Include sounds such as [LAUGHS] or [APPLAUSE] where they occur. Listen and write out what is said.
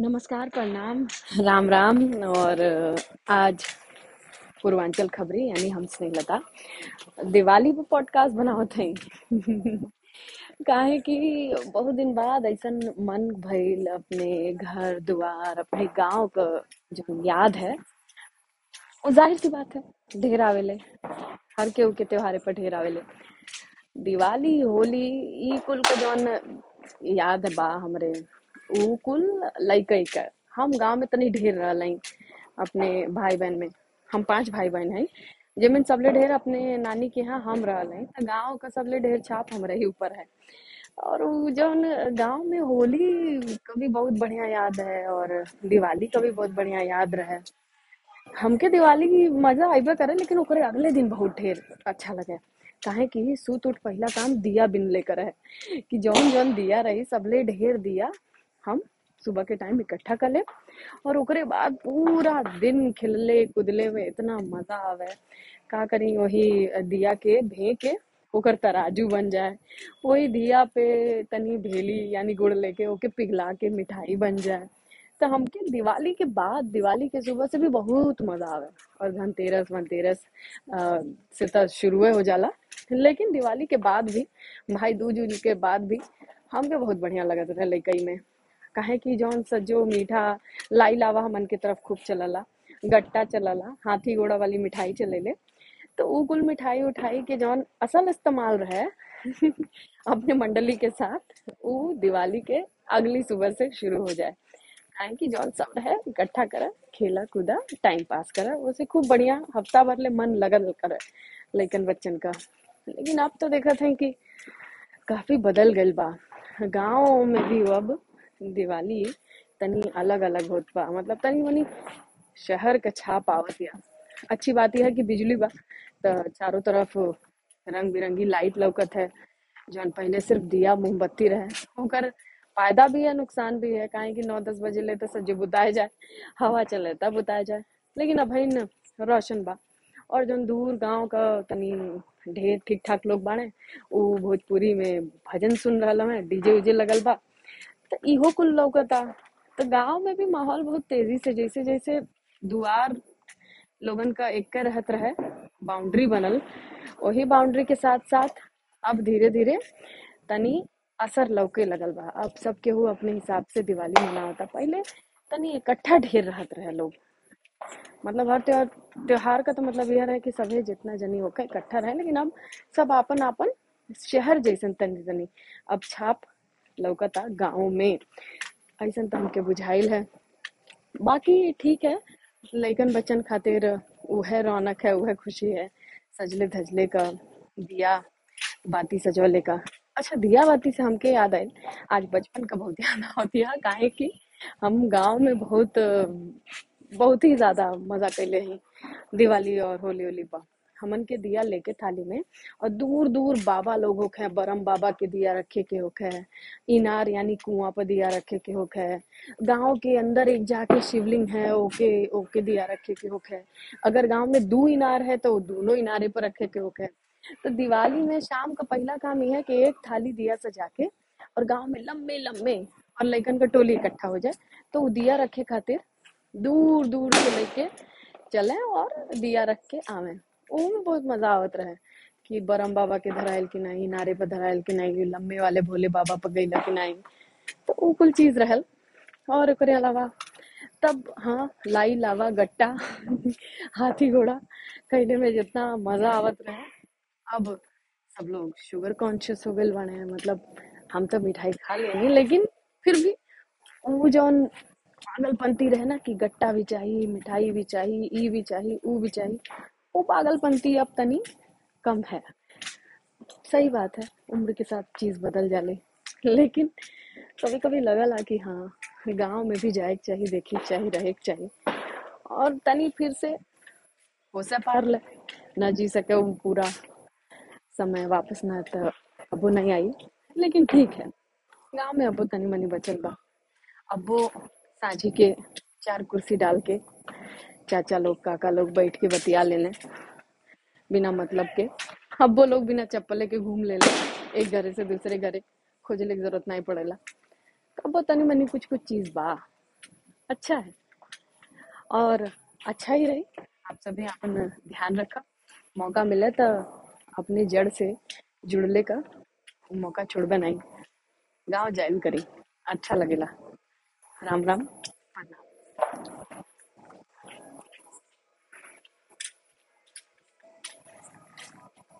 नमस्कार, प्रणाम। राम राम। और आज पूर्वांचल खबरी, यानी हम स्नेहलता। दिवाली पे पॉडकास्ट बनाओ थे काहे कि बहुत दिन बाद ऐसा मन भइल अपने घर, द्वार, अपने गाँव का जो याद है, वो ज़ाहिर सी बात है, ढेर आवेले। हर केहू के त्योहारे पर ढेर आवेले। दिवाली, होली, ई कुल के जौन याद बा हमरे ऊ कुल लइकई का हम गाँव में तनी ढेर रहल हई अपने भाई बहन में। हम पाँच भाई बहन हई जेमें सबले ढेर अपने नानी के यहाँ हम रहल हई त गाँव का सबले ढेर छाप हमरे ही ऊपर है। और जौन गाँव में होली का भी बहुत बढ़िया याद है और दिवाली का भी बहुत बढ़िया याद रहे। हमके दिवाली की मज़ा आइबे करे, लेकिन ओकरे अगले दिन बहुत ढेर अच्छा लगे। काहे कि सूत उठ पहला काम दिया बिनले लेकर है कि जौन जौन दिया रही, सबले ढेर दिया हम सुबह के टाइम इकट्ठा कर ले और ओकरे बाद पूरा दिन खिलले कुदले में इतना मज़ा आवे। का करी वही दिया के भे के? ओकर तराजू बन जाए। वही दिया पे तनी भेली यानी गुड़ लेके ओके पिघला के मिठाई बन जाए। तो हमके दिवाली के बाद, दिवाली के सुबह से भी बहुत मज़ा आवे। और धनतेरस, वनतेरस से तो शुरू हो जाला। लेकिन दिवाली के बाद भी, भाई दूज के बाद भी हमके बहुत बढ़िया लगत रहे लइकई में। काहे कि जौन सजो मीठा लाई लावा हमन के तरफ़ खूब चलला, गट्टा चलला, हाथी घोड़ा वाली मिठाई चले चलेले। तो वो कुल मिठाई उठाई के जौन असल इस्तेमाल रहे, [LAUGHS] अपने मंडली के साथ वो दिवाली के अगली सुबह से शुरू हो जाए। काहे कि जौन सब है, इकट्ठा करे, खेला कूदा टाइम पास करे उसे खूब बढ़िया हफ़्ता भर ले मन लगल करे, लेकिन बच्चन का। लेकिन अब तो देखत है कि काफ़ी बदल गइल बा। गाँव में भी अब दिवाली तनी अलग अलग होत बा। मतलब तनी मनी शहर का छाप आवत या। अच्छी बात यह है कि बिजली बा तो चारों तरफ़ रंग बिरंगी लाइट लौकत है। जौन पहले सिर्फ़ दिया मोमबत्ती रहे। ओकर फ़ायदा भी है, नुकसान भी है। काहे कि नौ दस बजे ले तो सज्जे बुताए जाए, हवा चले तब बुताए जाए। लेकिन अब न रोशन बा। और जौन दूर गाँव का तनी ढेर ठीक ठाक लोग उ भोजपुरी में भजन सुन रहा है डीजे उजे लगल बा। तो इहो कुल लौकता। तो गाँव में भी माहौल बहुत तेज़ी से, जैसे जैसे दुआर लोगन का एक कर रहत रहे बाउंड्री बनल, वही बाउंड्री के साथ साथ अब धीरे धीरे तनी असर लौके लगल बा। अब सब केहू अपने हिसाब से दिवाली मनावता। पहले तनी इकट्ठा ढेर रहत रहे लोग। मतलब हर त्योहार त्योहार का तो मतलब यह रहे कि सभे जितना जनी होकर इकट्ठा रहे, लेकिन अब सब आपन आपन शहर जैसन तनी तनी अब छाप लौकता गाँव में। ऐसा तो हमके बुझाइल है। बाकी ठीक है लइकन बच्चन खातिर उहे रौनक है उहे खुशी है, सजले धजले का, दिया बाती सजवले का। अच्छा दिया बाती से हमके याद आयल आज बचपन का बहुत याद होती है काहे कि हम गाँव में बहुत बहुत ही ज़्यादा मज़ा कैले हैं, दिवाली और होली होली पर। हमन के दिया लेके थाली में, और दूर दूर बाबा लोग होखे हैं बरम बाबा के दिया रखे के होखे है इनार यानी कुआँ पर दिया रखे के होखे है गाँव के अंदर एक जाके शिवलिंग है, ओके ओके दिया रखे के होखे है अगर गाँव में दो इनार है तो दोनों इनारे पर रखे के होखे। है तो दिवाली में शाम का पहला काम यह है कि एक थाली दिया सजा के, और गाँव में लंबे लंबे, और लइकन का टोली इकट्ठा हो जाए तो दिया रखे खातिर दूर दूर से लेके चले और दिया रख के आवे। में बहुत मज़ा आवत रहे। कि बरम बाबा के धरायल की नहीं, नारे पर धरायल की नहीं, लम्बे वाले भोले बाबा पर गईला की नहीं। तो उ कुल चीज़ रहल। और ओकरे अलावा तब हाँ लाई, लावा, गट्टा, [LAUGHS] हाथी घोड़ा, कहने में जितना मज़ा आवत रहे। अब सब लोग शुगर कॉन्शियस हो गए बने मतलब हम तो मिठाई खा लेंगे लेकिन फिर भी वो जौन पागलपंती रहे ना कि गट्टा भी चाहिए मिठाई भी चाहिए ई भी चाहिए ऊ भी चाहिए वो पागलपंती अब तनी कम है। सही बात है, उम्र के साथ चीज़ बदल जाले लेकिन कभी कभी लगल है कि हाँ गाँव में भी जाए चाहिए देखे चाहिए रहे चाहिए और तनी फिर से हो से पार ले, न जी सके वो पूरा समय वापस ना तो अबो नहीं आई, लेकिन ठीक है। गाँव में अबो तनी मनी बचल बा। अबो साझी के चार कुर्सी डाल के चाचा लोग, काका लोग बैठ के बतिया ले लें, बिना मतलब के। अब वो लोग बिना चप्पल लेके घूम ले लें, एक घरे से दूसरे घरे, खोजने की ज़रूरत नहीं पड़ेला। अब वो तनी मनी कुछ कुछ चीज़ बा अच्छा है। और अच्छा ही रही। आप सभी अपन ध्यान रखा, मौका मिले तो अपनी जड़ से जुड़ले का, मौका छोड़ नहीं गाँव ज्वाइन करी अच्छा लगेला। राम राम।